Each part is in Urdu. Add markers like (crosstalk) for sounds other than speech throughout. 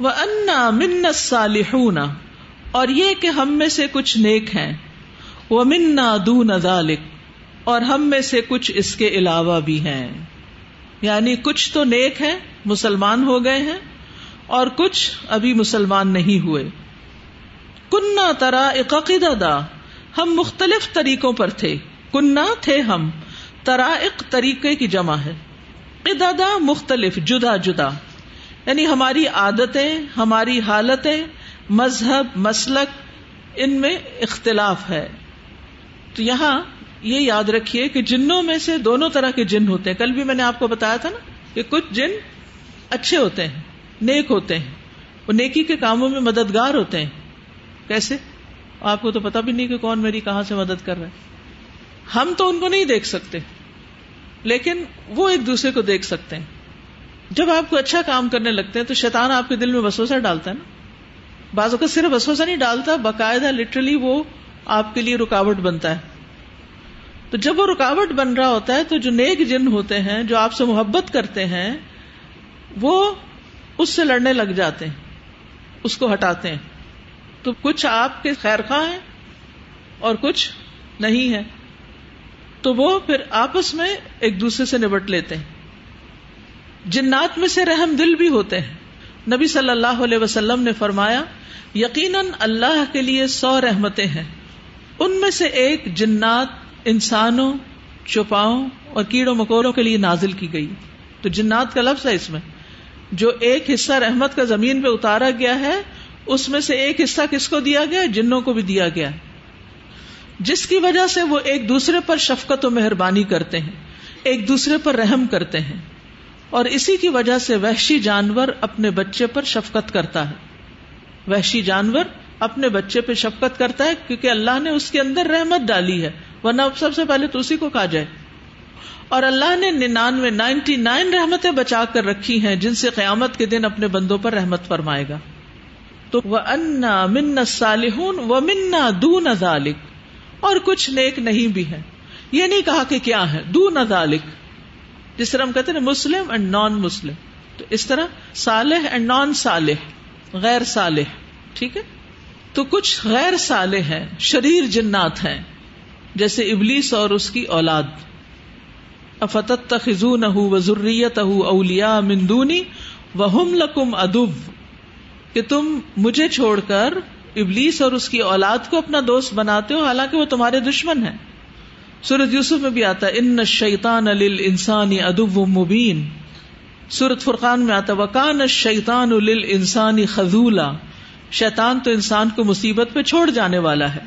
وہ انا من صالحون اور یہ کہ ہم میں سے کچھ نیک ہیں۔ وہ منا دون ذالک اور ہم میں سے کچھ اس کے علاوہ بھی ہیں۔ یعنی کچھ تو نیک ہیں، مسلمان ہو گئے ہیں، اور کچھ ابھی مسلمان نہیں ہوئے۔ کنہ ترا عقیدہ ہم مختلف طریقوں پر تھے۔ کنہ تھے ہم ترائق طریقے کی جمع ہے۔ قددا مختلف، جدا جدا۔ یعنی ہماری عادتیں، ہماری حالتیں، مذہب، مسلک، ان میں اختلاف ہے۔ تو یہاں یہ یاد رکھیے کہ جنوں میں سے دونوں طرح کے جن ہوتے ہیں۔ کل بھی میں نے آپ کو بتایا تھا نا کہ کچھ جن اچھے ہوتے ہیں، نیک ہوتے ہیں۔ وہ نیکی کے کاموں میں مددگار ہوتے ہیں۔ کیسے؟ آپ کو تو پتا بھی نہیں کہ کون میری کہاں سے مدد کر رہا ہے۔ ہم تو ان کو نہیں دیکھ سکتے، لیکن وہ ایک دوسرے کو دیکھ سکتے ہیں۔ جب آپ کو اچھا کام کرنے لگتے ہیں تو شیطان آپ کے دل میں وسوسہ ڈالتا ہے نا؟ بعض اوقات صرف وسوسہ نہیں ڈالتا، باقاعدہ لٹرلی وہ آپ کے لیے رکاوٹ بنتا ہے۔ تو جب وہ رکاوٹ بن رہا ہوتا ہے تو جو نیک جن ہوتے ہیں، جو آپ سے محبت کرتے ہیں، وہ اس سے لڑنے لگ جاتے ہیں، اس کو ہٹاتے ہیں۔ تو کچھ آپ کے خیر خواہ ہیں اور کچھ نہیں ہے تو وہ پھر آپس میں ایک دوسرے سے نبٹ لیتے ہیں۔ جنات میں سے رحم دل بھی ہوتے ہیں۔ نبی صلی اللہ علیہ وسلم نے فرمایا، یقیناً اللہ کے لیے سو رحمتیں ہیں۔ ان میں سے ایک جنات انسانوں، چوپاؤں اور کیڑوں مکوڑوں کے لیے نازل کی گئی۔ تو جنات کا لفظ ہے اس میں۔ جو ایک حصہ رحمت کا زمین پہ اتارا گیا ہے، اس میں سے ایک حصہ کس کو دیا گیا؟ جنوں کو بھی دیا گیا۔ جس کی وجہ سے وہ ایک دوسرے پر شفقت و مہربانی کرتے ہیں، ایک دوسرے پر رحم کرتے ہیں۔ اور اسی کی وجہ سے وحشی جانور اپنے بچے پر شفقت کرتا ہے۔ وحشی جانور اپنے بچے پہ شفقت کرتا ہے کیونکہ اللہ نے اس کے اندر رحمت ڈالی ہے۔ ورنہ اب سب سے پہلے تو اسی کو کہا جائے۔ اور اللہ نے ننانوے نائنٹی نائن رحمتیں بچا کر رکھی ہیں جن سے قیامت کے دن اپنے بندوں پر رحمت فرمائے گا۔ تو وہ انا من صالحون و منا دون ذالک اور کچھ نیک نہیں بھی ہے یہ نہیں کہا کہ کیا ہے دون ذالک جس طرح ہم کہتے ہیں مسلم اینڈ نان مسلم تو اس طرح صالح اینڈ نان صالح غیر صالح، ٹھیک ہے؟ تو کچھ غیر صالح ہیں، شریر جنات ہیں، جیسے ابلیس اور اس کی اولاد۔ افتت تخزون و ضروریت اولیا مندونی وہم لکم ادب کہ تم مجھے چھوڑ کر ابلیس اور اس کی اولاد کو اپنا دوست بناتے ہو، حالانکہ وہ تمہارے دشمن ہیں۔ سورت یوسف میں بھی آتا ہے، ان شیطان الل انسانی ادب مبین۔ سورت فرقان میں آتا وکان شیطان الل انسانی خزولا شیطان تو انسان کو مصیبت پہ چھوڑ جانے والا ہے۔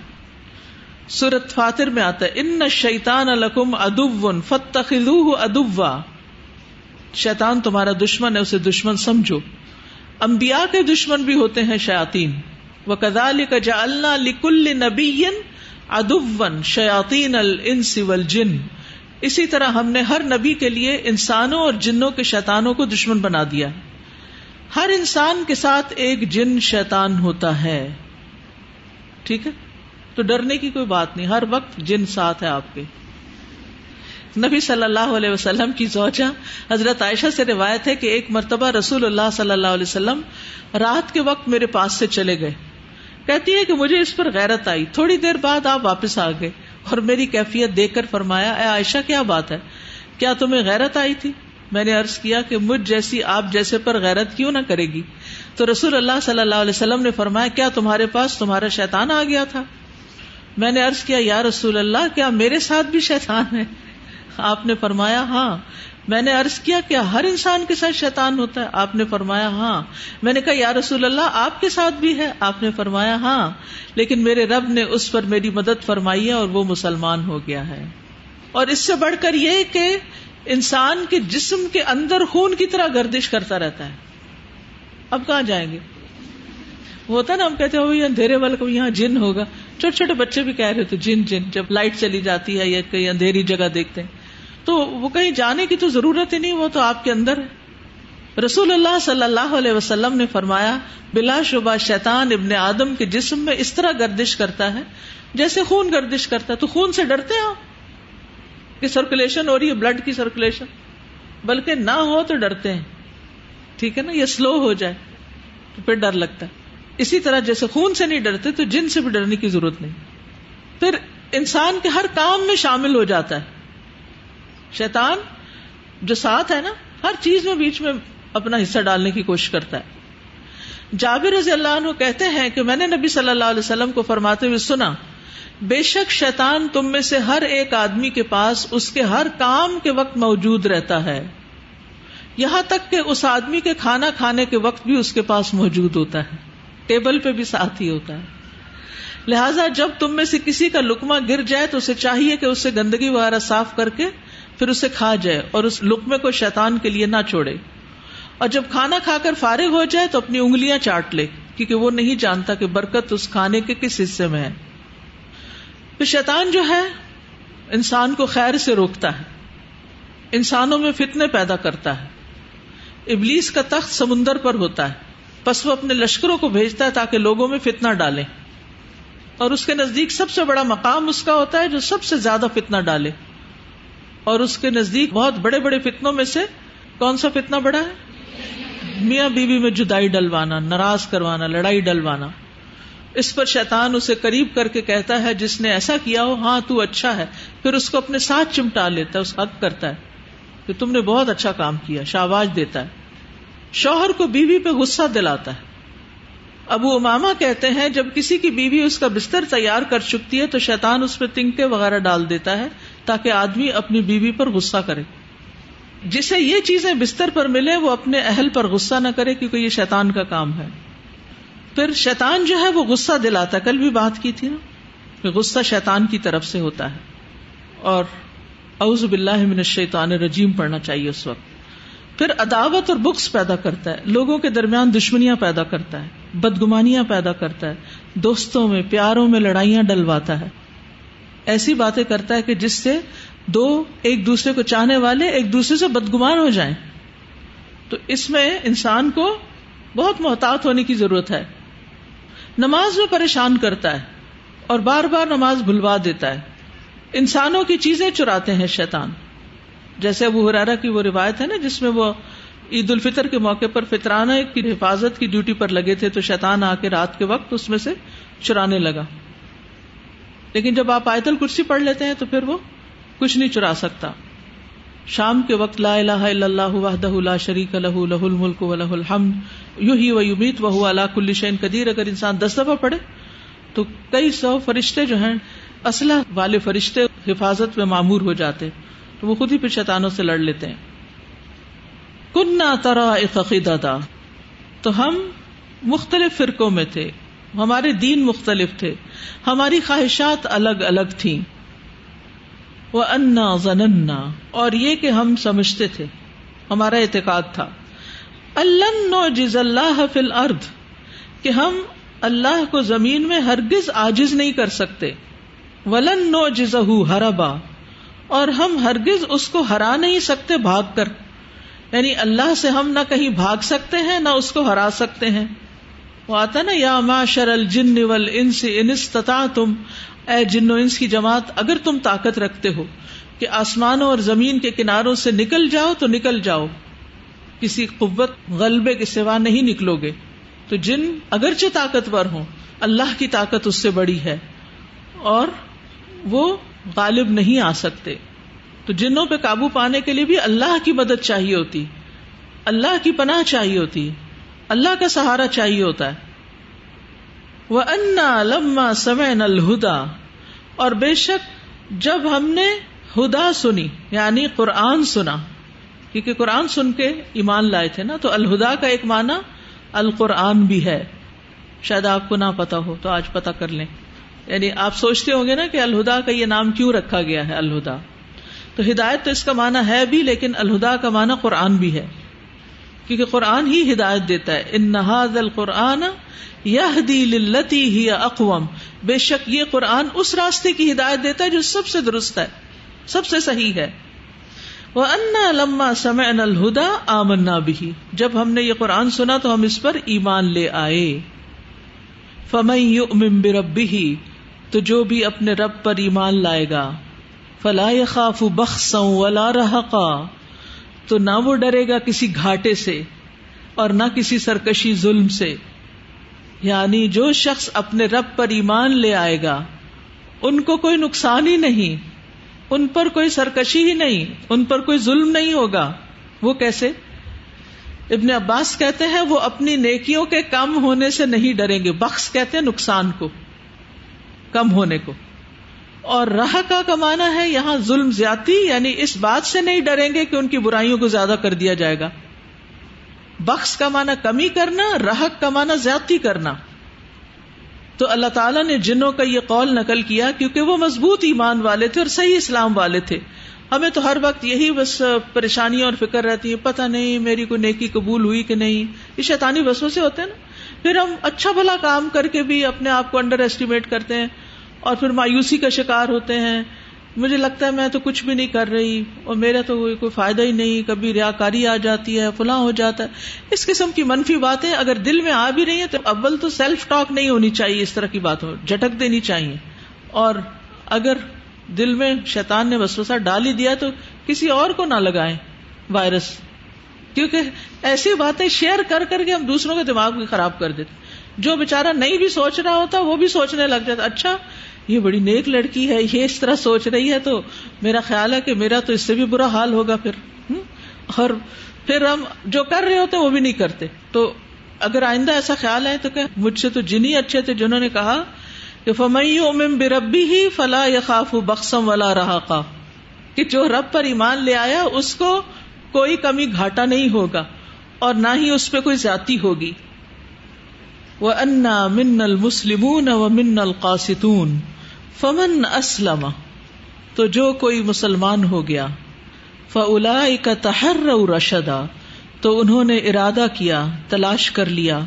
سورت فاتر میں آتا ہے، ان شیطان الکم ادب فتخ ادبا شیطان تمہارا دشمن ہے، اسے دشمن سمجھو۔ امبیا کے دشمن بھی ہوتے ہیں شیاتین وہ کدال کا جا اللہ لکل نبی ادون شیاتین جن اسی طرح ہم نے ہر نبی کے لیے انسانوں اور جنوں کے شیتانوں کو دشمن بنا دیا۔ ہر انسان کے ساتھ ایک جن شیتان ہوتا ہے۔ ٹھیک ہے؟ تو ڈرنے کی کوئی بات نہیں، ہر وقت جن ساتھ ہے آپ کے۔ نبی صلی اللہ علیہ وسلم کی زوجہ حضرت عائشہ سے روایت ہے کہ ایک مرتبہ رسول اللہ صلی اللہ علیہ وسلم رات کے وقت میرے پاس سے چلے گئے۔ کہتی ہے کہ مجھے اس پر غیرت آئی۔ تھوڑی دیر بعد آپ واپس آ گئے اور میری کیفیت دیکھ کر فرمایا، اے عائشہ، کیا بات ہے؟ کیا تمہیں غیرت آئی تھی؟ میں نے ارض کیا کہ مجھ جیسی، آپ جیسے پر غیرت کیوں نہ کرے گی۔ تو رسول اللہ صلی اللہ علیہ وسلم نے فرمایا، کیا تمہارے پاس تمہارا شیطان آ گیا تھا؟ میں نے ارض کیا، یا رسول اللہ، کیا میرے ساتھ بھی شیطان ہے؟ آپ نے فرمایا ہاں میں نے ارض کیا کیا ہر انسان کے ساتھ شیطان ہوتا ہے۔ آپ نے فرمایا ہاں۔ میں نے کہا، یا رسول اللہ، آپ کے ساتھ بھی ہے۔ آپ نے فرمایا ہاں۔ لیکن میرے رب نے اس پر میری مدد فرمائی ہے اور وہ مسلمان ہو گیا ہے۔ اور اس سے بڑھ کر یہ کہ انسان کے جسم کے اندر خون کی طرح گردش کرتا رہتا ہے۔ اب کہاں جائیں گے؟ وہ ہوتا نا، ہم کہتے ہیں اندھیرے والے کو یہاں جن ہوگا۔ چھوٹے چھوٹے بچے بھی کہہ رہے تھے جن جن۔ جب لائٹ چلی جاتی ہے یا کہیں اندھیری جگہ دیکھتے ہیں۔ تو وہ کہیں جانے کی تو ضرورت ہی نہیں، وہ تو آپ کے اندر ہے۔ رسول اللہ صلی اللہ علیہ وسلم نے فرمایا، بلا شبہ شیطان ابن آدم کے جسم میں اس طرح گردش کرتا ہے، جیسے خون گردش کرتا ہے۔ تو خون سے ڈرتے ہو کہ سرکولیشن ہو رہی ہے بلڈ کی سرکولیشن بلکہ نہ ہو تو ڈرتے ہیں۔ ٹھیک ہے نا؟ یہ سلو ہو جائے، تو پھر ڈر لگتا ہے۔ اسی طرح جیسے خون سے نہیں ڈرتے، تو جن سے بھی ڈرنے کی ضرورت نہیں۔ پھر انسان کے ہر کام میں شامل ہو جاتا ہے۔ شیطان جو ساتھ ہے نا، ہر چیز میں بیچ میں اپنا حصہ ڈالنے کی کوشش کرتا ہے۔ جابر رضی اللہ عنہ کہتے ہیں کہ میں نے نبی صلی اللہ علیہ وسلم کو فرماتے ہوئے سنا، بے شک شیطان تم میں سے ہر ایک آدمی کے پاس اس کے ہر کام کے وقت موجود رہتا ہے۔ یہاں تک کہ اس آدمی کے کھانا کھانے کے وقت بھی اس کے پاس موجود ہوتا ہے۔ ٹیبل پہ بھی ساتھ ہی ہوتا ہے۔ لہذا جب تم میں سے کسی کا لکما گر جائے تو اسے چاہیے کہ اسے گندگی وغیرہ صاف کر کے پھر اسے کھا جائے اور اس لکمے کو شیطان کے لیے نہ چھوڑے۔ اور جب کھانا کھا کر فارغ ہو جائے تو اپنی انگلیاں چاٹ لے، کیونکہ وہ نہیں جانتا کہ برکت اس کھانے کے کس حصے میں ہے۔ پھر شیطان جو ہے، انسان کو خیر سے روکتا ہے، انسانوں میں فتنے پیدا کرتا ہے۔ ابلیس کا تخت سمندر پر ہوتا ہے بس وہ اپنے لشکروں کو بھیجتا ہے تاکہ لوگوں میں فتنا ڈالے۔ اور اس کے نزدیک سب سے بڑا مقام اس کا ہوتا ہے جو سب سے زیادہ فتنا ڈالے۔ اور اس کے نزدیک بہت بڑے بڑے فتنوں میں سے کون سا فتنا بڑا ہے؟ میاں بیوی میں جدائی ڈلوانا، ناراض کروانا، لڑائی ڈلوانا۔ اس پر شیطان اسے قریب کر کے کہتا ہے، جس نے ایسا کیا ہو ہاں تو اچھا ہے۔ پھر اس کو اپنے ساتھ چمٹا لیتا ہے، اس حق کرتا ہے کہ تم نے بہت اچھا کام کیا شاواز دیتا ہے۔ شوہر کو بیوی پہ غصہ دلاتا ہے۔ ابو اماما کہتے ہیں، جب کسی کی بیوی اس کا بستر تیار کر چکتی ہے تو شیطان اس پہ تنکے وغیرہ ڈال دیتا ہے۔ تاکہ آدمی اپنی بیوی پر غصہ کرے۔ جسے یہ چیزیں بستر پر ملے وہ اپنے اہل پر غصہ نہ کرے کیونکہ یہ شیطان کا کام ہے۔ پھر شیطان جو ہے، وہ غصہ دلاتا کل بھی بات کی تھی نا، کہ غصہ شیطان کی طرف سے ہوتا ہے۔ اور اعوذ باللہ من الشیطان الرجیم پڑھنا چاہیے اس وقت۔ پھر عداوت اور بکس پیدا کرتا ہے۔ لوگوں کے درمیان دشمنیاں پیدا کرتا ہے۔ بدگمانیاں پیدا کرتا ہے۔ دوستوں میں، پیاروں میں لڑائیاں ڈلواتا ہے۔ ایسی باتیں کرتا ہے کہ جس سے دو ایک دوسرے کو چاہنے والے ایک دوسرے سے بدگمان ہو جائیں۔ تو اس میں انسان کو بہت محتاط ہونے کی ضرورت ہے۔ نماز میں پریشان کرتا ہے اور بار بار نماز بھلوا دیتا ہے۔ انسانوں کی چیزیں چراتے ہیں شیطان۔ جیسے ابو حرارا کی وہ روایت ہے نا جس میں وہ عید الفطر کے موقع پر فطرانہ کی حفاظت کی ڈیوٹی پر لگے تھے تو شیطان آ کے رات کے وقت اس میں سے چرانے لگا۔ لیکن جب آپ آیت الکرسی پڑھ لیتے ہیں تو پھر وہ کچھ نہیں چرا سکتا۔ شام کے وقت لا الہ الا اللہ وحدہ لا شریک له له الملک وله الحمد، یحیی و یمیت وهو علی کل شیء قدیر۔ اگر انسان دس دفعہ پڑھے تو کئی سو فرشتے جو ہیں اسلحہ والے فرشتے حفاظت میں معمور ہو جاتے تو وہ خود ہی پھر شیطانوں سے لڑ لیتے ہیں۔ کن نہ ترا عقیدہ تو ہم مختلف فرقوں میں تھے۔ ہمارے دین مختلف تھے۔ ہماری خواہشات الگ الگ تھیں۔ وہ انا زننا اور یہ کہ ہم سمجھتے تھے۔ ہمارا اعتقاد تھا۔ اللہ جز اللہ فل ارد کہ ہم اللہ کو زمین میں ہرگز آجز نہیں کر سکتے۔ ولن نو جزہ ہربا اور ہم ہرگز اس کو ہرا نہیں سکتے بھاگ کر۔ یعنی اللہ سے ہم نہ کہیں بھاگ سکتے ہیں، نہ اس کو ہرا سکتے ہیں۔ وہ آتا نا یا معاشر الجن والانس ان تم اے جن و انس کی جماعت، اگر تم طاقت رکھتے ہو کہ آسمانوں اور زمین کے کناروں سے نکل جاؤ تو نکل جاؤ۔ کسی قوت غلبے کے سوا نہیں نکلو گے۔ تو جن اگرچہ طاقتور ہوں، اللہ کی طاقت اس سے بڑی ہے۔ اور وہ غالب نہیں آ سکتے۔ تو جنوں پہ قابو پانے کے لیے بھی اللہ کی مدد چاہیے ہوتی۔ اللہ کی پناہ چاہیے ہوتی۔ اللہ کا سہارا چاہیے ہوتا ہے۔ وہ انا لما سمے الہدا اور بے شک جب ہم نے ہدا سنی یعنی قرآن سنا، کیونکہ قرآن سن کے ایمان لائے تھے نا، تو الہدا کا ایک معنی القرآن بھی ہے۔ شاید آپ کو نہ پتا ہو، تو آج پتا کر لیں۔ یعنی آپ سوچتے ہوں گے نا کہ الہدا کا یہ نام کیوں رکھا گیا ہے، الہدا۔ تو ہدایت تو اس کا معنی ہے بھی، لیکن الہدا کا معنی قرآن بھی ہے۔ کیونکہ قرآن ہی ہدایت دیتا ہے۔ ان نہاد القرآن لتی ہی اقوام بے شک یہ قرآن اس راستے کی ہدایت دیتا ہے جو سب سے درست ہے، سب سے صحیح ہے۔ وہ انا لما سمے الہدا آمنا بھی جب ہم نے یہ قرآن سنا تو ہم اس پر ایمان لے آئے۔ فمئی بربی تو جو بھی اپنے رب پر ایمان لائے گا۔ فلا خاف بخس ولا رحقا تو نہ وہ ڈرے گا کسی گھاٹے سے اور نہ کسی سرکشی ظلم سے۔ یعنی جو شخص اپنے رب پر ایمان لے آئے گا، ان کو کوئی نقصان ہی نہیں، ان پر کوئی سرکشی ہی نہیں، ان پر کوئی ظلم نہیں ہوگا۔ وہ کیسے؟ ابن عباس کہتے ہیں وہ اپنی نیکیوں کے کم ہونے سے نہیں ڈریں گے، بخش کہتے ہیں نقصان کو، کم ہونے کو۔ اور راہ کا کمانا ہے، یہاں ظلم زیادتی یعنی اس بات سے نہیں ڈریں گے کہ ان کی برائیوں کو زیادہ کر دیا جائے گا۔ بخش کا کمی کرنا راہک کا زیادتی کرنا۔ تو اللہ تعالیٰ نے جنوں کا یہ قول نقل کیا کیونکہ وہ مضبوط ایمان والے تھے اور صحیح اسلام والے تھے۔ ہمیں تو ہر وقت یہی بس پریشانی اور فکر رہتی ہے پتہ نہیں میری کوئی نیکی قبول ہوئی کہ نہیں۔ یہ شیطانی بسوں سے ہوتے ہیں نا۔ پھر ہم اچھا بھلا کام کر کے بھی اپنے آپ کو انڈر ایسٹیمیٹ کرتے ہیں۔ اور پھر مایوسی کا شکار ہوتے ہیں۔ مجھے لگتا ہے میں تو کچھ بھی نہیں کر رہی اور میرا تو کوئی فائدہ ہی نہیں۔ کبھی ریا کاری آ جاتی ہے، فلاں ہو جاتا ہے۔ اس قسم کی منفی باتیں اگر دل میں آ بھی رہی ہیں تو اول تو سیلف ٹاک نہیں ہونی چاہیے اس طرح کی بات ہو جھٹک دینی چاہیے۔ اور اگر دل میں شیطان نے وسوسہ ڈال ہی دیا تو کسی اور کو نہ لگائیں وائرس۔ کیونکہ ایسی باتیں شیئر کر کر کے ہم دوسروں کے دماغ بھی خراب کر دیتے جو بےچارا نہیں بھی سوچ رہا ہوتا وہ بھی سوچنے لگ جاتا۔ اچھا یہ بڑی نیک لڑکی ہے، یہ اس طرح سوچ رہی ہے تو میرا خیال ہے کہ میرا تو اس سے بھی برا حال ہوگا پھر۔ اور پھر ہم جو کر رہے ہوتے وہ بھی نہیں کرتے۔ تو اگر آئندہ ایسا خیال ہے تو کہ مجھ سے تو جنی اچھے تھے جنہوں نے کہا کہ فمئی بربی ہی فلا یا خاف بخسم والا رہا کا کہ جو رب پر ایمان لے آیا اس کو کوئی کمی گھاٹا نہیں ہوگا اور نہ ہی اس پہ کوئی زیادتی ہوگی۔ وہ انا من المسلمون و من القاستون فمن اسلم، تو جو کوئی مسلمان ہو گیا فلا کا تحر رشدا، تو انہوں نے ارادہ کیا، تلاش کر لیا،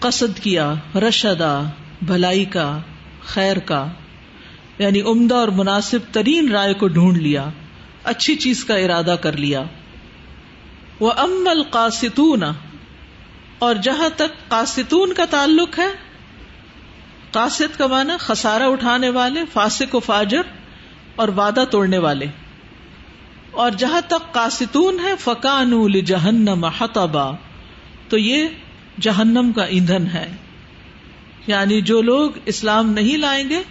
قصد کیا، رشدا، بھلائی کا، خیر کا یعنی عمدہ اور مناسب ترین رائے کو ڈھونڈ لیا، اچھی چیز کا ارادہ کر لیا۔ وہ ام القاستون اور جہاں تک قاستون کا تعلق ہے قاصد کا معنی خسارا اٹھانے والے، فاسق و فاجر اور وعدہ توڑنے والے۔ اور جہاں تک قاستون ہے فکان جہنم حتبا تو یہ جہنم کا ایندھن ہے۔ یعنی جو لوگ اسلام نہیں لائیں گے،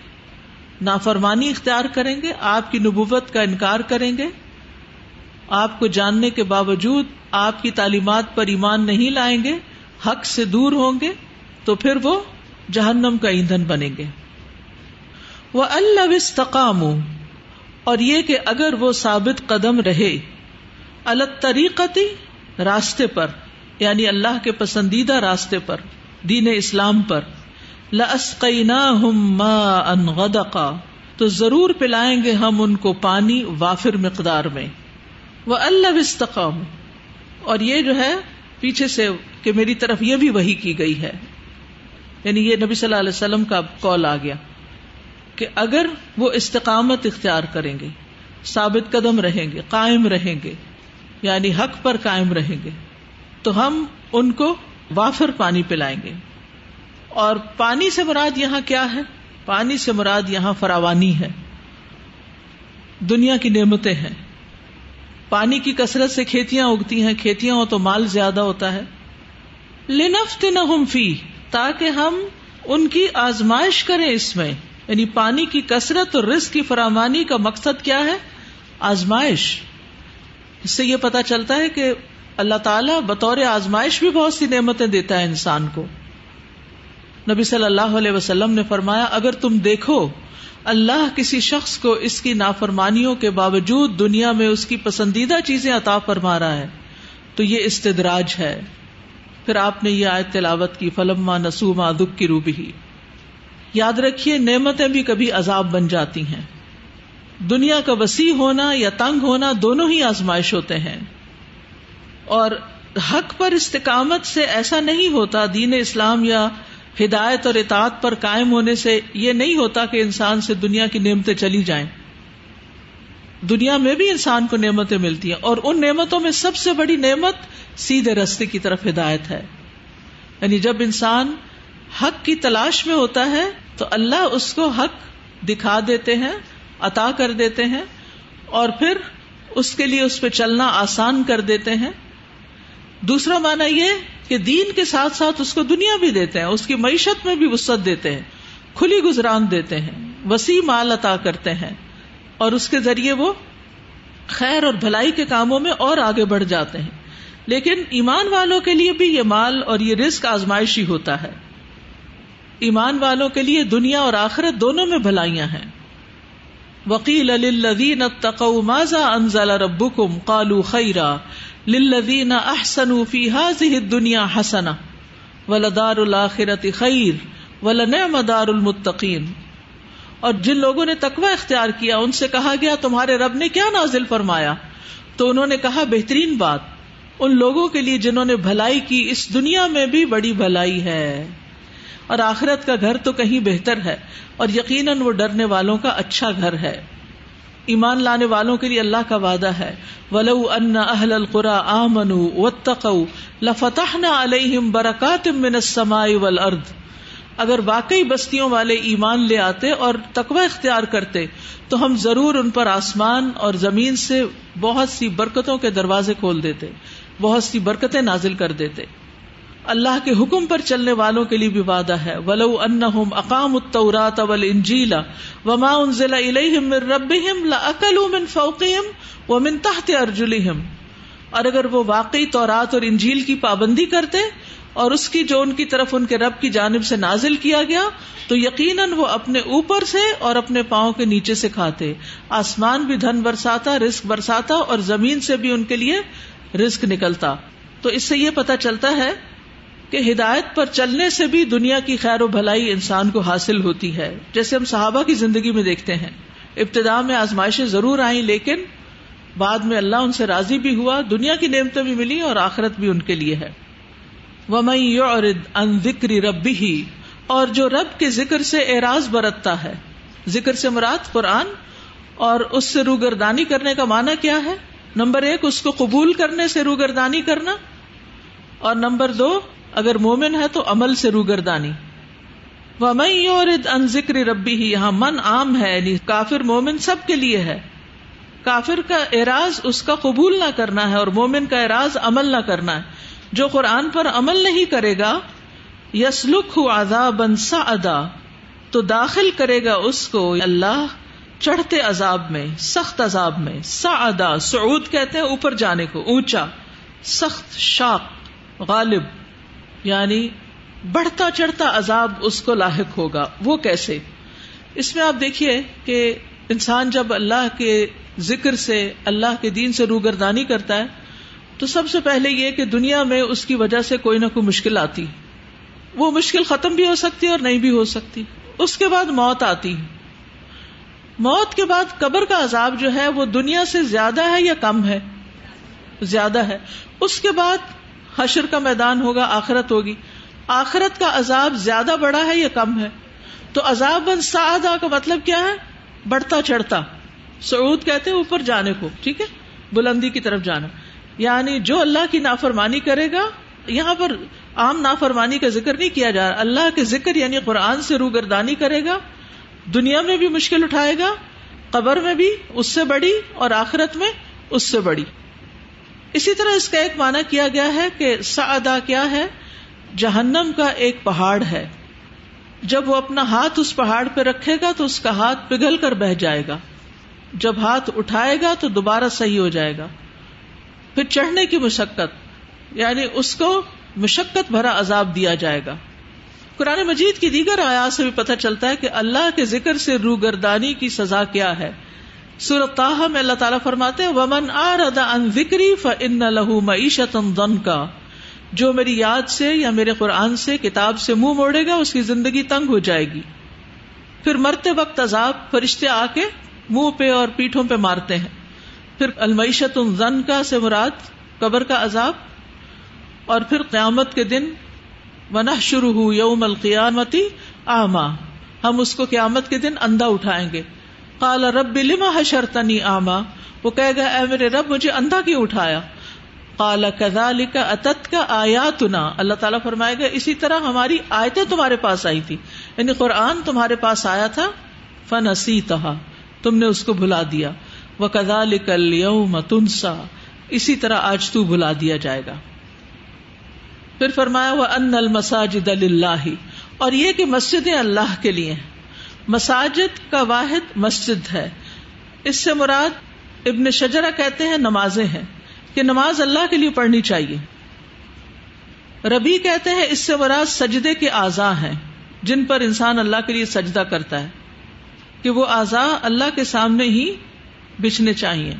نافرمانی اختیار کریں گے، آپ کی نبوت کا انکار کریں گے، آپ کو جاننے کے باوجود آپ کی تعلیمات پر ایمان نہیں لائیں گے، حق سے دور ہوں گے، تو پھر وہ جہنم کا ایندھن بنیں گے۔ وہ اللہ استقام اور یہ کہ اگر وہ ثابت قدم رہے الگ طریقتی راستے پر یعنی اللہ کے پسندیدہ راستے پر، دین اسلام پر لسقینا ہم غدقا، تو ضرور پلائیں گے ہم ان کو پانی وافر مقدار میں۔ وہ اللہ استقام اور یہ جو ہے، پیچھے سے کہ میری طرف یہ بھی وہی کی گئی ہے۔ یعنی یہ نبی صلی اللہ علیہ وسلم کا کال آ گیا کہ اگر وہ استقامت اختیار کریں گے، ثابت قدم رہیں گے، قائم رہیں گے یعنی حق پر قائم رہیں گے، تو ہم ان کو وافر پانی پلائیں گے۔ اور پانی سے مراد یہاں کیا ہے؟ پانی سے مراد یہاں فراوانی ہے۔ دنیا کی نعمتیں ہیں۔ پانی کی کثرت سے کھیتیاں اگتی ہیں، کھیتیاں ہو تو مال زیادہ ہوتا ہے۔ لنفت نہ فی تاکہ ہم ان کی آزمائش کریں اس میں۔ یعنی پانی کی کثرت اور رزق کی فرامانی کا مقصد کیا ہے؟ آزمائش۔ اس سے یہ پتا چلتا ہے کہ اللہ تعالیٰ بطور آزمائش بھی بہت سی نعمتیں دیتا ہے انسان کو۔ نبی صلی اللہ علیہ وسلم نے فرمایا، اگر تم دیکھو، اللہ کسی شخص کو اس کی نافرمانیوں کے باوجود دنیا میں اس کی پسندیدہ چیزیں عطا فرما رہا ہے، تو یہ استدراج ہے۔ پھر آپ نے یہ آیت تلاوت کی، فلما نسوما دکھ کی روبی یاد رکھیے، نعمتیں بھی کبھی عذاب بن جاتی ہیں۔ دنیا کا وسیع ہونا یا تنگ ہونا دونوں ہی آزمائش ہوتے ہیں۔ اور حق پر استقامت سے ایسا نہیں ہوتا، دین اسلام یا ہدایت اور اطاعت پر قائم ہونے سے یہ نہیں ہوتا کہ انسان سے دنیا کی نعمتیں چلی جائیں۔ دنیا میں بھی انسان کو نعمتیں ملتی ہیں اور ان نعمتوں میں سب سے بڑی نعمت سیدھے رستے کی طرف ہدایت ہے۔ یعنی جب انسان حق کی تلاش میں ہوتا ہے تو اللہ اس کو حق دکھا دیتے ہیں، عطا کر دیتے ہیں اور پھر اس کے لیے اس پہ چلنا آسان کر دیتے ہیں۔ دوسرا مانا یہ کہ دین کے ساتھ ساتھ اس کو دنیا بھی دیتے ہیں، اس کی معیشت میں بھی وسط دیتے ہیں، کھلی گزران دیتے ہیں، وسیع مال عطا کرتے ہیں۔ اور اس کے ذریعے وہ خیر اور بھلائی کے کاموں میں اور آگے بڑھ جاتے ہیں۔ لیکن ایمان والوں کے لیے بھی یہ مال اور یہ رسک آزمائشی ہوتا ہے۔ ایمان والوں کے لیے دنیا اور آخرت دونوں میں بھلائیاں ہیں۔ وکیل للذین اتقوا ماذا انزل ربکم قالوا خیرا للذین احسنوا فی هذه الدنیا حسنہ ولدار الاخرت خیر ولنعم دار المتقین اور جن لوگوں نے تقوی اختیار کیا، ان سے کہا گیا، تمہارے رب نے کیا نازل فرمایا؟ تو انہوں نے کہا، بہترین بات، ان لوگوں کے لیے جنہوں نے بھلائی کی، اس دنیا میں بھی بڑی بھلائی ہے۔ اور آخرت کا گھر تو کہیں بہتر ہے، اور یقیناً وہ ڈرنے والوں کا اچھا گھر ہے۔ ایمان لانے والوں کے لیے اللہ کا وعدہ ہے۔ ولو ان اہل القرا آمن و تقو لفتح علیہم برکات من السماء والارض اگر واقعی بستیوں والے ایمان لے آتے اور تقوی اختیار کرتے، تو ہم ضرور ان پر آسمان اور زمین سے بہت سی برکتوں کے دروازے کھول دیتے، بہت سی برکتیں نازل کر دیتے۔ اللہ کے حکم پر چلنے والوں کے لیے بھی وعدہ ہے۔ ولو انہم اقام التورات والانجیل وما انزل الیہم من ربہم لاکلوا من فوقہم ومن تحت ارجلہم اور اگر وہ واقعی تورات اور انجیل کی پابندی کرتے اور اس کی جو ان کی طرف ان کے رب کی جانب سے نازل کیا گیا، تو یقیناً وہ اپنے اوپر سے اور اپنے پاؤں کے نیچے سے کھاتے۔ آسمان بھی دھن برساتا رسک برساتا اور زمین سے بھی ان کے لیے رسک نکلتا۔ تو اس سے یہ پتا چلتا ہے کہ ہدایت پر چلنے سے بھی دنیا کی خیر و بھلائی انسان کو حاصل ہوتی ہے۔ جیسے ہم صحابہ کی زندگی میں دیکھتے ہیں۔ ابتدا میں آزمائشیں ضرور آئیں، لیکن بعد میں اللہ ان سے راضی بھی ہوا، دنیا کی نعمتیں بھی ملی اور آخرت بھی ان کے لیے ہے۔ ان ذکر ربی ہی اور جو رب کے ذکر سے اعراض برتتا ہے، ذکر سے مراد قرآن، اور اس سے روگردانی کرنے کا معنی کیا ہے؟ نمبر ایک، اس کو قبول کرنے سے روگردانی کرنا، اور نمبر دو، اگر مومن ہے تو عمل سے روگردانی۔ ان ذکر ربی ہی یہاں من عام ہے یعنی کافر مومن سب کے لیے ہے۔ کافر کا اعراض اس کا قبول نہ کرنا ہے، اور مومن کا اعراض عمل نہ کرنا ہے۔ جو قرآن پر عمل نہیں کرے گا یسلک بن سا ادا تو داخل کرے گا اس کو اللہ، چڑھتے عذاب میں، سخت عذاب میں سا ادا سعود کہتے ہیں، اوپر جانے کو، اونچا، سخت، شاق، غالب یعنی بڑھتا چڑھتا عذاب اس کو لاحق ہوگا۔ وہ کیسے؟ اس میں آپ دیکھیے کہ انسان جب اللہ کے ذکر سے، اللہ کے دین سے روگردانی کرتا ہے تو سب سے پہلے یہ کہ دنیا میں اس کی وجہ سے کوئی نہ کوئی مشکل آتی وہ مشکل ختم بھی ہو سکتی اور نہیں بھی ہو سکتی۔ اس کے بعد موت آتی موت کے بعد قبر کا عذاب جو ہے وہ دنیا سے زیادہ ہے یا کم ہے؟ زیادہ ہے۔ اس کے بعد حشر کا میدان ہوگا، آخرت ہوگی۔ آخرت کا عذاب زیادہ بڑا ہے یا کم ہے؟ تو عذاب بن سعدہ کا مطلب کیا ہے؟ بڑھتا چڑھتا۔ سعود کہتے ہیں اوپر جانے کو، ٹھیک ہے؟ بلندی کی طرف جانا۔ یعنی جو اللہ کی نافرمانی کرے گا، یہاں پر عام نافرمانی کا ذکر نہیں کیا جا رہا۔ اللہ کے ذکر یعنی قرآن سے روگردانی کرے گا، دنیا میں بھی مشکل اٹھائے گا، قبر میں بھی اس سے بڑی اور آخرت میں اس سے بڑی۔ اسی طرح اس کا ایک معنی کیا گیا ہے کہ سعدا کیا ہے؟ جہنم کا ایک پہاڑ ہے۔ جب وہ اپنا ہاتھ اس پہاڑ پہ رکھے گا تو اس کا ہاتھ پگھل کر بہ جائے گا۔ جب ہاتھ اٹھائے گا تو دوبارہ صحیح ہو جائے گا۔ پھر چڑھنے کی مشقت یعنی اس کو مشقت بھرا عذاب دیا جائے گا۔ قرآن مجید کی دیگر آیات سے بھی پتہ چلتا ہے کہ اللہ کے ذکر سے روگردانی کی سزا کیا ہے۔ سورت تاہ میں اللہ تعالیٰ فرماتے ومن ان ذکری فن لہو معیشت کا جو میری یاد سے یا میرے قرآن سے، کتاب سے منہ موڑے گا، اس کی زندگی تنگ ہو جائے گی۔ پھر مرتے وقت عذاب فرشتے آ کے منہ پہ اور پیٹھوں پہ مارتے ہیں۔ پھر المعیشت زن کا سے مراد قبر کا عذاب اور پھر قیامت کے دن ونہ شروع ہو یوم القیامتی آما ہم اس کو قیامت کے دن اندھا اٹھائیں گے۔ کالا رب لما حشرتنی آما؟ وہ کہے گا، اے میرے رب، مجھے اندھا کیوں اٹھایا؟ کالا کزال کا اتت کا آیا تنا اللہ تعالیٰ فرمائے گا، اسی طرح ہماری آیتیں تمہارے پاس آئی تھی۔ یعنی قرآن تمہارے پاس آیا تھا فنسی تم نے اس کو بھلا دیا۔ وہ کدا لکل یوم تنسا، اسی طرح آج تو بلا دیا جائے گا۔ پھر فرمایا وہ ان المساجد اللہ اور یہ کہ مسجدیں اللہ کے لیے مساجد کا واحد مسجد ہے۔ اس سے مراد ابن شجرا کہتے ہیں نمازیں ہیں، کہ نماز اللہ کے لیے پڑھنی چاہیے۔ ربی کہتے ہیں اس سے مراد سجدے کے اعضا ہیں، جن پر انسان اللہ کے لیے سجدہ کرتا ہے۔ کہ وہ اعضا اللہ کے سامنے ہی بچھنے چاہیے۔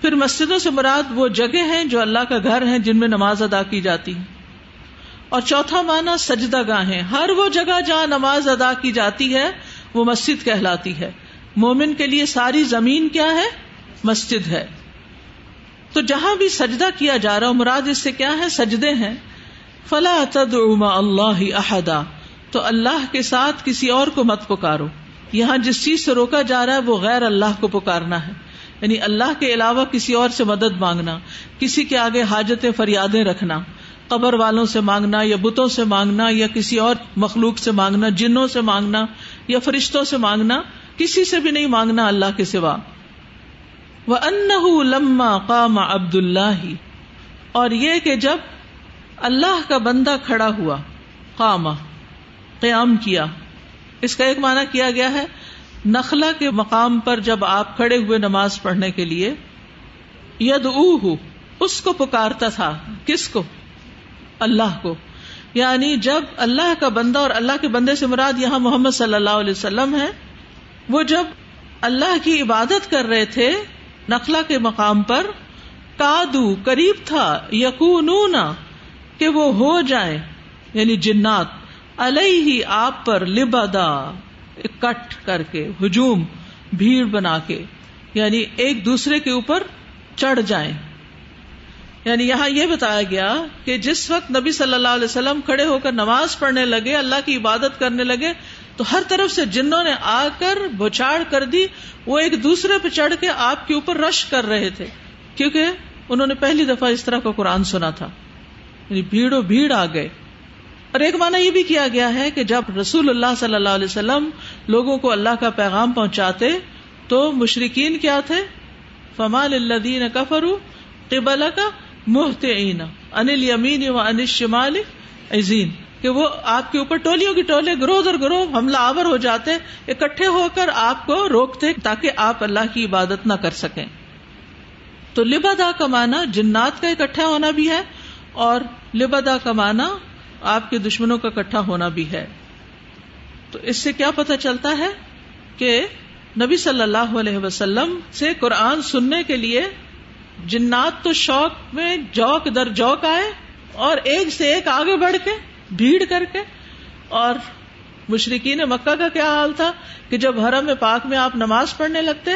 پھر مسجدوں سے مراد وہ جگہ ہیں جو اللہ کا گھر ہیں جن میں نماز ادا کی جاتی ہے اور چوتھا معنی سجدہ گاہیں ہر وہ جگہ جہاں نماز ادا کی جاتی ہے، وہ مسجد کہلاتی ہے۔ مومن کے لیے ساری زمین کیا ہے؟ مسجد ہے۔ تو جہاں بھی سجدہ کیا جا رہا مراد اس سے کیا ہے؟ سجدے ہیں۔ فلا تدعو اللہ احدا۔ تو اللہ کے ساتھ کسی اور کو مت پکارو۔ یہاں جس چیز سے روکا جا رہا ہے وہ غیر اللہ کو پکارنا ہے۔ یعنی اللہ کے علاوہ کسی اور سے مدد مانگنا، کسی کے آگے حاجتیں، فریادیں رکھنا، قبر والوں سے مانگنا یا بتوں سے مانگنا یا کسی اور مخلوق سے مانگنا، جنوں سے مانگنا یا فرشتوں سے مانگنا، کسی سے بھی نہیں مانگنا اللہ کے سوا۔ وہ ان لما قام عبد اللہ اور یہ کہ جب اللہ کا بندہ کھڑا ہوا قام قیام کیا اس کا ایک معنی کیا گیا ہے؟ نخلا کے مقام پر جب آپ کھڑے ہوئے نماز پڑھنے کے لیے ید اس کو پکارتا تھا، کس کو؟ اللہ کو۔ یعنی جب اللہ کا بندہ اور اللہ کے بندے سے مراد یہاں محمد صلی اللہ علیہ وسلم ہے وہ جب اللہ کی عبادت کر رہے تھے نخلا کے مقام پر، کادو، قریب تھا یقون کہ وہ ہو جائے یعنی جنات۔ ہی آپ پر لبدا اکٹھ کر کے، ہجوم، بھیڑ بنا کے یعنی ایک دوسرے کے اوپر چڑھ جائیں۔ یعنی یہاں یہ بتایا گیا کہ جس وقت نبی صلی اللہ علیہ وسلم کھڑے ہو کر نماز پڑھنے لگے، اللہ کی عبادت کرنے لگے، تو ہر طرف سے جنوں نے آ کر بچاڑ کر دی، وہ ایک دوسرے پہ چڑھ کے آپ کے اوپر رش کر رہے تھے۔ کیونکہ انہوں نے پہلی دفعہ اس طرح کا قرآن سنا تھا۔ یعنی بھیڑ بھیڑ آ گئے۔ اور ایک معنی یہ بھی کیا گیا ہے کہ جب رسول اللہ صلی اللہ علیہ وسلم لوگوں کو اللہ کا پیغام پہنچاتے تو مشرقین کیا تھے؟ فمال اللہ کفرو قبل کا محت انل یمین و انل شمال عزین کہ وہ آپ کے اوپر ٹولیوں کی ٹولے گروہ در گروہ حملہ آور ہو جاتے، اکٹھے ہو کر آپ کو روکتے تاکہ آپ اللہ کی عبادت نہ کر سکیں۔ تو لبدا کا معنی جنات کا اکٹھا ہونا بھی ہے اور لبدا کا معنی آپ کے دشمنوں کا اکٹھا ہونا بھی ہے۔ تو اس سے کیا پتہ چلتا ہے کہ نبی صلی اللہ علیہ وسلم سے قرآن سننے کے لیے جنات تو شوق میں جوک در جوک آئے اور ایک سے ایک آگے بڑھ کے، بھیڑ کر کے۔ اور مشرقین مکہ کا کیا حال تھا کہ جب حرم پاک میں آپ نماز پڑھنے لگتے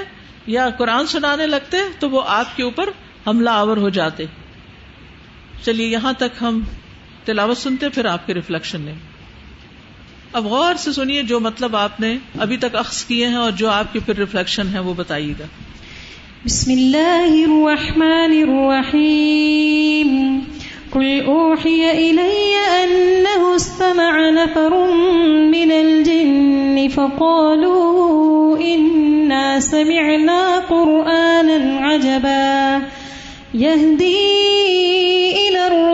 یا قرآن سنانے لگتے تو وہ آپ کے اوپر حملہ آور ہو جاتے۔ چلیے، یہاں تک ہم تلاوت سنتے، پھر آپ کے ریفلیکشن لیں۔ اب غور سے سنیے جو مطلب آپ نے ابھی تک اخذ کیے ہیں اور جو آپ کے پھر ریفلیکشن ہے، وہ بتائیے گا۔ بسم اللہ الرحمن الرحیم۔ قل اوحی الی انه استمع نفر من الجن فقالوا اننا سمعنا قرآنا عجبا۔ يهدي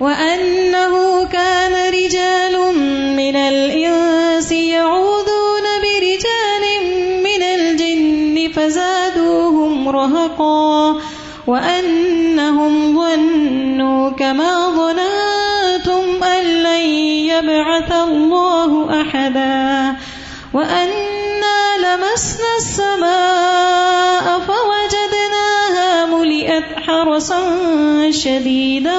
وأنه كان رجال من الإنس يعوذون برجال من الجن فزادوهم رهقا وأنهم ظنوا كما ظننتم أن لن يبعث الله أحدا وأنا لمسنا السماء فوجدناها ملئت حرسا شديدا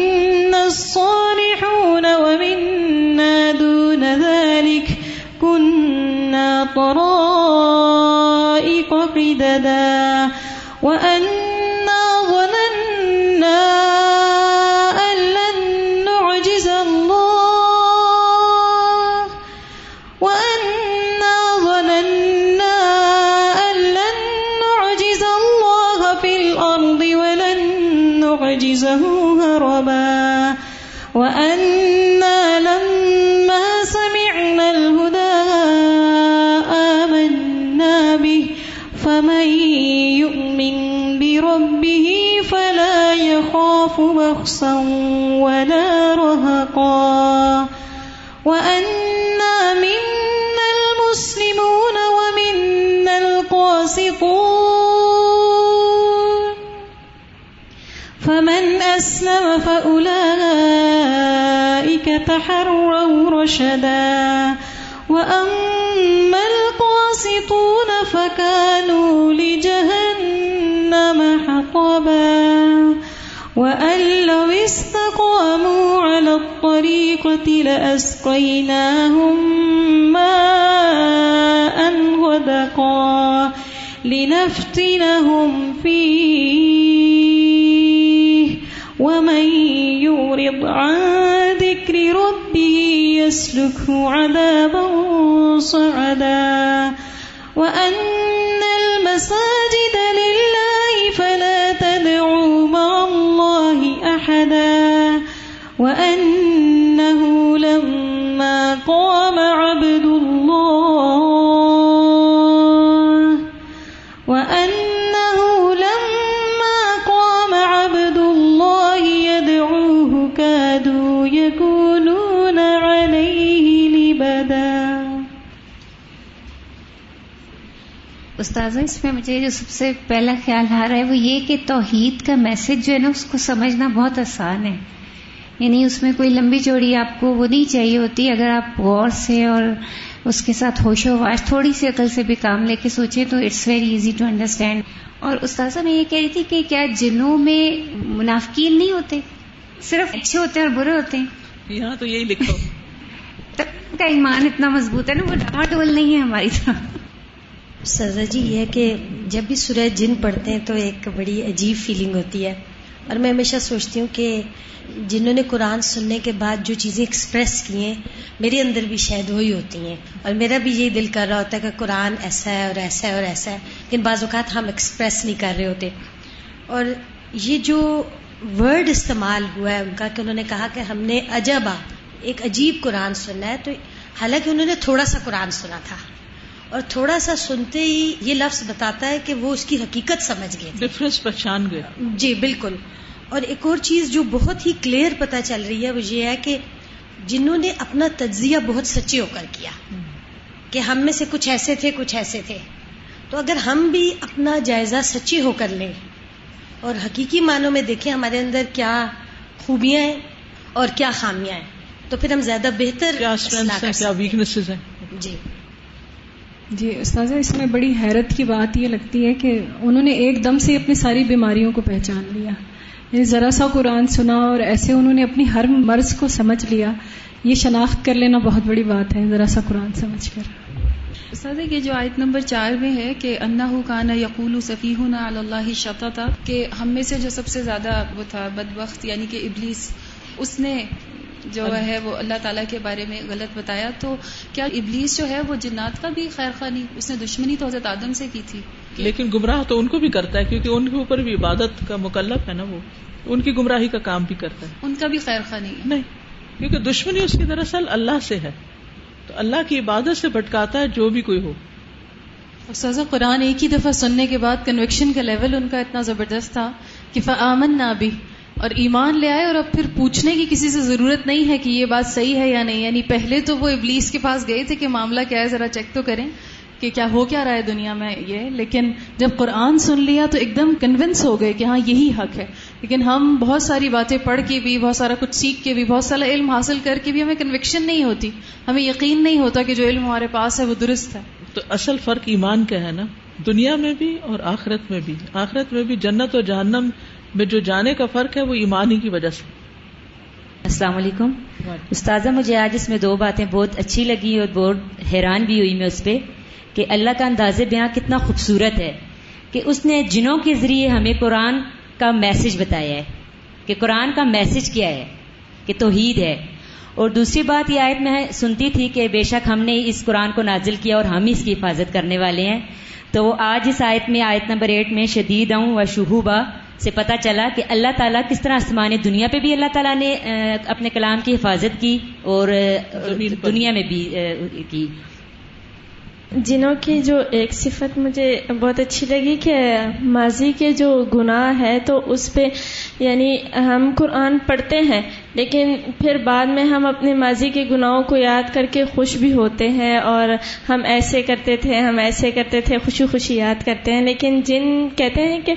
حقائق قددا وأن رشدا وأما القاسطون فكانوا لجهنم حطبا. وأن لو استقاموا على الطريقة لأسقيناهم ماء غدقا لنفتنهم فيه. ومن يعرض عن ذكر يسلكه عذابا صعدا. وأن المساجد لله فلا تدعوا مع الله أحدا. وأنه استاذہ اس میں مجھے جو سب سے پہلا خیال آ رہا ہے وہ یہ کہ توحید کا میسج جو ہے نا اس کو سمجھنا بہت آسان ہے۔ یعنی اس میں کوئی لمبی چوڑی آپ کو وہ نہیں چاہیے ہوتی اگر آپ غور سے اور اس کے ساتھ ہوش و واش تھوڑی سی عقل سے بھی کام لے کے سوچیں تو it's very easy to understand اور استاذہ میں یہ کہہ رہی تھی کہ کیا جنوں میں منافقین نہیں ہوتے؟ صرف اچھے ہوتے ہیں اور برے ہوتے ہیں۔ یہاں تو یہی لکھو۔ (laughs) کا ایمان اتنا مضبوط ہے نا وہ ڈاما ڈول نہیں ہے ہماری طرح سزا جی یہ ہے کہ جب بھی سورہ جن پڑھتے ہیں تو ایک بڑی عجیب فیلنگ ہوتی ہے۔ اور میں ہمیشہ سوچتی ہوں کہ جنہوں نے قرآن سننے کے بعد جو چیزیں ایکسپریس کی ہیں، میرے اندر بھی شاید وہی ہوتی ہیں۔ اور میرا بھی یہی دل کر رہا ہوتا ہے کہ قرآن ایسا ہے اور ایسا ہے اور ایسا ہے، لیکن بعض اوقات ہم ایکسپریس نہیں کر رہے ہوتے۔ اور یہ جو ورڈ استعمال ہوا ہے، ان کا کہ انہوں نے کہا کہ ہم نے عجبا ایک عجیب قرآن سننا ہے، تو حالانکہ انہوں نے تھوڑا سا قرآن سنا تھا۔ اور تھوڑا سا سنتے ہی یہ لفظ بتاتا ہے کہ وہ اس کی حقیقت سمجھ گئے تھے۔ ڈفرنس پہچان گئے۔ جی بالکل۔ اور ایک اور چیز جو بہت ہی کلیئر پتہ چل رہی ہے وہ یہ ہے کہ جنہوں نے اپنا تجزیہ بہت سچے ہو کر کیا کہ ہم میں سے کچھ ایسے تھے کچھ ایسے تھے۔ تو اگر ہم بھی اپنا جائزہ سچے ہو کر لیں اور حقیقی معنوں میں دیکھیں ہمارے اندر کیا خوبیاں ہیں اور کیا خامیاں ہیں تو پھر ہم زیادہ بہتر کیا ویکنیسز ہیں۔ جی۔ جی استاذہ، اس میں بڑی حیرت کی بات یہ لگتی ہے کہ انہوں نے ایک دم سے اپنی ساری بیماریوں کو پہچان لیا۔ یعنی ذرا سا قرآن سنا اور ایسے انہوں نے اپنی ہر مرض کو سمجھ لیا، یہ شناخت کر لینا بہت بڑی بات ہے، ذرا سا قرآن سمجھ کر۔ استاد یہ جو آیت نمبر چار میں ہے کہ انا کان یقول صفیح نہ اللہ شتا تھا کہ ہم میں سے جو سب سے زیادہ وہ تھا بد وقت یعنی کہ ابلیس، اس نے جو ہے وہ اللہ تعالیٰ کے بارے میں غلط بتایا تو کیا ابلیس جو ہے وہ جنات کا بھی خیر خواہ نہیں اس نے دشمنی تو حضرت آدم سے کی تھی لیکن گمراہ تو ان کو بھی کرتا ہے کیونکہ ان کے اوپر بھی عبادت کا مکلف ہے نا وہ۔ ان کی گمراہی کا کام بھی کرتا ہے۔ ان کا بھی خیر خواہ نہیں کیونکہ دشمنی اس کی دراصل اللہ سے ہے۔ تو اللہ کی عبادت سے بھٹکاتا ہے جو بھی کوئی ہو۔ استاذہ قرآن ایک ہی دفعہ سننے کے بعد کنوکشن کا لیول ان کا اتنا زبردست تھا کہ فآمن نہ بھی اور ایمان لے آئے اور اب پھر پوچھنے کی کسی سے ضرورت نہیں ہے کہ یہ بات صحیح ہے یا نہیں۔ یعنی پہلے تو وہ ابلیس کے پاس گئے تھے کہ معاملہ کیا ہے، ذرا چیک تو کریں کہ کیا ہو کیا رہا ہے دنیا میں یہ۔ لیکن جب قرآن سن لیا تو ایک دم کنونس ہو گئے کہ ہاں یہی حق ہے۔ لیکن ہم بہت ساری باتیں پڑھ کے بھی، بہت سارا کچھ سیکھ کے بھی، بہت سارا علم حاصل کر کے بھی ہمیں کنوکشن نہیں ہوتی۔ ہمیں یقین نہیں ہوتا کہ جو علم ہمارے پاس ہے وہ درست ہے۔ تو اصل فرق ایمان کا ہے نا۔ دنیا میں بھی اور آخرت میں بھی۔ آخرت میں بھی جنت اور جہنم میں جو جانے کا فرق ہے وہ ایمان ہی کی وجہ سے۔ السلام علیکم۔ استاذہ مجھے آج اس میں دو باتیں بہت اچھی لگی اور بہت حیران بھی ہوئی میں اس پہ کہ اللہ کا انداز بیاں کتنا خوبصورت ہے کہ اس نے جنوں کے ذریعے ہمیں قرآن کا میسج بتایا ہے کہ قرآن کا میسج کیا ہے کہ توحید ہے۔ اور دوسری بات یہ آیت میں سنتی تھی کہ بے شک ہم نے اس قرآن کو نازل کیا اور ہم اس کی حفاظت کرنے والے ہیں۔ تو آج اس آیت میں آیت نمبر ایٹ میں شدید ہوں و شہوبا سے پتا چلا کہ اللہ تعالیٰ کس طرح آسمان دنیا پہ بھی اللہ تعالیٰ نے اپنے کلام کی حفاظت کی اور دنیا میں بھی کی۔ جنوں کی جو ایک صفت مجھے بہت اچھی لگی کہ ماضی کے جو گناہ ہے تو اس پہ یعنی ہم قرآن پڑھتے ہیں لیکن پھر بعد میں ہم اپنے ماضی کے گناہوں کو یاد کر کے خوش بھی ہوتے ہیں اور ہم ایسے کرتے تھے ہم ایسے کرتے تھے خوشی خوشی یاد کرتے ہیں۔ لیکن جن کہتے ہیں کہ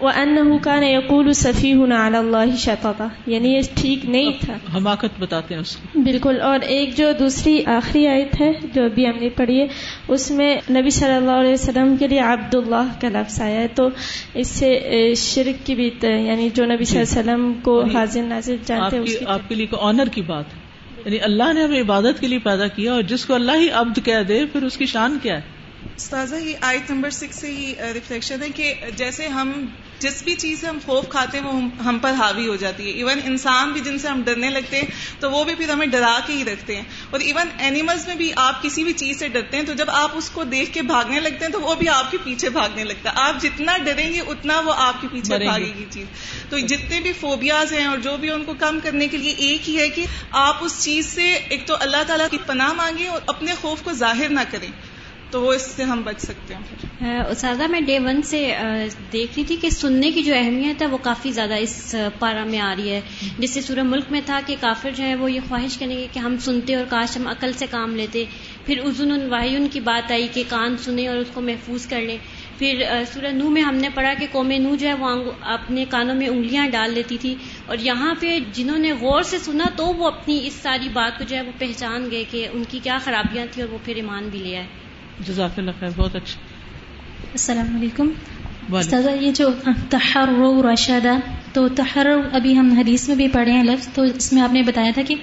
وہ ان حکا نے یقول صفی ہوں اللہ شطا یعنی یہ ٹھیک نہیں تھا۔ حماقت بتاتے ہیں بالکل۔ اور ایک جو دوسری آخری آیت ہے جو ابھی ہم نے پڑھی ہے اس میں نبی صلی اللہ علیہ وسلم کے لیے عبد اللہ کا لفظ آیا ہے۔ تو اس سے شرک کی بھی یعنی جو نبی صلی اللہ علیہ وسلم کو حاضر ناظر جانتے ہیں آپ کے لیے آنر کی بات یعنی اللہ نے ہمیں عبادت کے لیے پیدا کیا اور جس کو اللہ ہی عبد کہہ دے، پھر اس کی شان کیا ہے؟ استاذہ، یہ آیت نمبر سکس سے ہی ریفلیکشن ہے کہ جیسے ہم جس بھی چیز سے ہم خوف کھاتے ہیں وہ ہم پر حاوی ہو جاتی ہے۔ ایون انسان بھی جن سے ہم ڈرنے لگتے ہیں تو وہ بھی پھر ہمیں ڈرا کے ہی رکھتے ہیں۔ اور ایون اینیملز میں بھی آپ کسی بھی چیز سے ڈرتے ہیں تو جب آپ اس کو دیکھ کے بھاگنے لگتے ہیں تو وہ بھی آپ کے پیچھے بھاگنے لگتا ہے۔ آپ جتنا ڈریں گے اتنا وہ آپ کے پیچھے بھاگے گی چیز۔ تو جتنے بھی فوبیاز ہیں اور جو بھی ان کو کم کرنے کے لیے ایک ہی ہے کہ آپ اس چیز سے ایک تو اللہ تعالیٰ کی پناہ مانگیں اور اپنے خوف کو ظاہر نہ کریں۔ تو وہ اس سے ہم بچ سکتے ہیں اساتذہ میں ڈے ون سے دیکھ رہی تھی کہ سننے کی جو اہمیت ہے وہ کافی زیادہ اس پارا میں آ رہی ہے۔ جس سے سورہ ملک میں تھا کہ کافر جو ہے وہ یہ خواہش کریں گے کہ ہم سنتے اور کاش ہم عقل سے کام لیتے۔ پھر ازن واحد کی بات آئی کہ کان سنیں اور اس کو محفوظ کر لیں۔ پھر سورہ نو میں ہم نے پڑھا کہ قوم نو جو ہے وہ اپنے کانوں میں انگلیاں ڈال دیتی تھی۔ اور یہاں پہ جنہوں نے غور سے سنا تو وہ اپنی اس ساری بات کو جو ہے وہ پہچان گئے کہ ان کی کیا خرابیاں تھیں اور وہ پھر ایمان بھی لے آئے۔ جزاک اللہ خیر بہت اچھا۔ السلام علیکم۔ استاذہ یہ جو تحر رشدہ تو تحر ابھی ہم حدیث میں بھی پڑھے ہیں لفظ تو اس میں آپ نے بتایا تھا کہ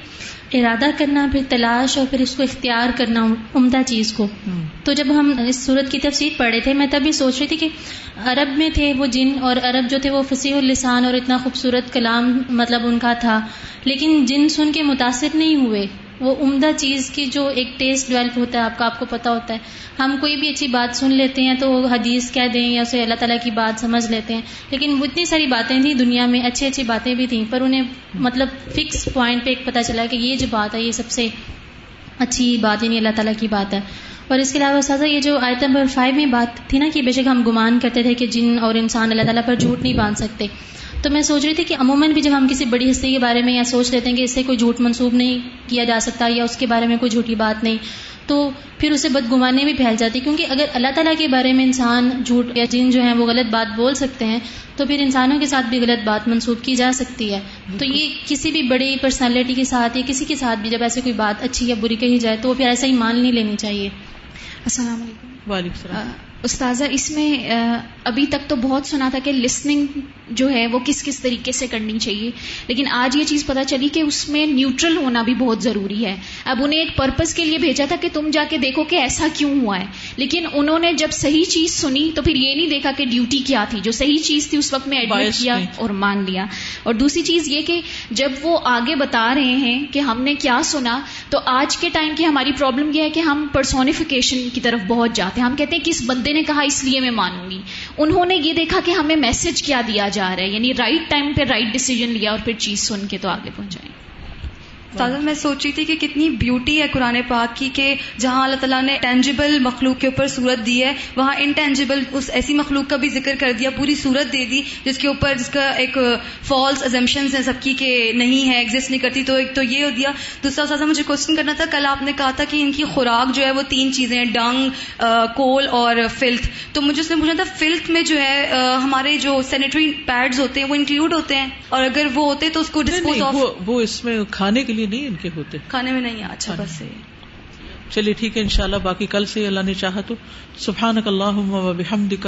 ارادہ کرنا پھر تلاش اور پھر اس کو اختیار کرنا عمدہ چیز کو۔ تو جب ہم اس صورت کی تفصیل پڑھے تھے میں تب بھی سوچ رہی تھی کہ عرب میں تھے وہ جن اور عرب جو تھے وہ فصیح السان اور اتنا خوبصورت کلام مطلب ان کا تھا لیکن جن سن کے متاثر نہیں ہوئے۔ وہ عمدہ چیز کی جو ایک ٹیسٹ ڈیولپ ہوتا ہے، آپ کا آپ کو پتا ہوتا ہے۔ ہم کوئی بھی اچھی بات سن لیتے ہیں تو حدیث کہہ دیں یا اسے اللہ تعالیٰ کی بات سمجھ لیتے ہیں۔ لیکن وہ اتنی ساری باتیں تھیں دنیا میں، اچھی اچھی باتیں بھی تھیں، پر انہیں مطلب فکس پوائنٹ پہ ایک پتہ چلا کہ یہ جو بات ہے، یہ سب سے اچھی بات یعنی اللہ تعالیٰ کی بات ہے۔ اور اس کے علاوہ سازا، یہ جو آیت نمبر فائیو میں بات تھی نا کہ بے شک ہم گمان کرتے تھے کہ جن اور انسان اللہ تعالیٰ پر جھوٹ نہیں باندھ سکتے۔ تو میں سوچ رہی تھی کہ عموماً بھی جب ہم کسی بڑی ہستی کے بارے میں یا سوچ لیتے ہیں کہ اس سے کوئی جھوٹ منسوب نہیں کیا جا سکتا یا اس کے بارے میں کوئی جھوٹی بات نہیں تو پھر اسے بدگمانے بھی پھیل جاتی۔ کیونکہ اگر اللہ تعالیٰ کے بارے میں انسان جھوٹ یا جن جو ہیں وہ غلط بات بول سکتے ہیں تو پھر انسانوں کے ساتھ بھی غلط بات منسوب کی جا سکتی ہے۔ تو یہ کسی بھی بڑی پرسنالٹی کے ساتھ یا کسی کے ساتھ بھی جب ایسے کوئی بات اچھی یا بری کہی جائے تو وہ پھر ایسا ہی مان نہیں لینی چاہیے۔ السلام علیکم۔ وعلیکم السلام۔ استاذہ اس میں ابھی تک تو بہت سنا تھا کہ لسننگ جو ہے وہ کس کس طریقے سے کرنی چاہیے لیکن آج یہ چیز پتا چلی کہ اس میں نیوٹرل ہونا بھی بہت ضروری ہے۔ اب انہیں ایک پرپز کے لیے بھیجا تھا کہ تم جا کے دیکھو کہ ایسا کیوں ہوا ہے۔ لیکن انہوں نے جب صحیح چیز سنی تو پھر یہ نہیں دیکھا کہ ڈیوٹی کیا تھی۔ جو صحیح چیز تھی اس وقت میں ایڈمٹ کیا اور مان لیا۔ اور دوسری چیز یہ کہ جب وہ آگے بتا رہے ہیں کہ ہم نے کیا سنا تو آج کے ٹائم کی ہماری پرابلم یہ ہے کہ ہم پرسونیفیکیشن کی طرف بہت جاتے ہیں۔ ہم کہتے ہیں کس بندے نے کہا، اس لیے میں مانوں گی۔ انہوں نے یہ دیکھا کہ ہمیں میسج کیا دیا جا رہا ہے یعنی رائٹ ٹائم پہ رائٹ ڈیسیجن لیا اور پھر چیز سن کے تو آگے پہنچائیں تازہ میں سوچ رہی تھی کہ کتنی بیوٹی ہے قرآن پاک کی کہ جہاں اللہ تعالیٰ نے ٹینجیبل مخلوق کے اوپر صورت دی ہے وہاں انٹینجیبل اس ایسی مخلوق کا بھی ذکر کر دیا پوری صورت دے دی جس کے اوپر جس کا ایک فالس ازمپشن ہے سب کی کہ نہیں ہے ایگزٹ نہیں کرتی تو ایک تو یہ ہو دیا۔ دوسرا سازا مجھے کوشچن کرنا تھا کل آپ نے کہا تھا کہ ان کی خوراک جو ہے وہ تین چیزیں ڈنگ کول اور فلتھ تو مجھے اس نے پوچھنا تھا فلتھ میں جو ہے ہمارے جو سینیٹری پیڈز ہوتے ہیں وہ انکلوڈ ہوتے ہیں؟ اور اگر وہ ہوتے تو اس کو ڈسپوز آف وہ اس میں کھانے کے لیے نہیں ان کے ہوتے۔ کھانے میں نہیں اچھا بس چلیے ٹھیک ہے انشاءاللہ باقی کل سے اللہ نے چاہا تو۔ اللہم و بحمدک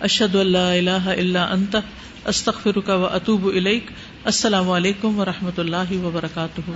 اشہد اللہ الہ الا انت استغفرک و اتوب الیک۔ السلام علیکم و رحمۃ اللہ وبرکاتہ۔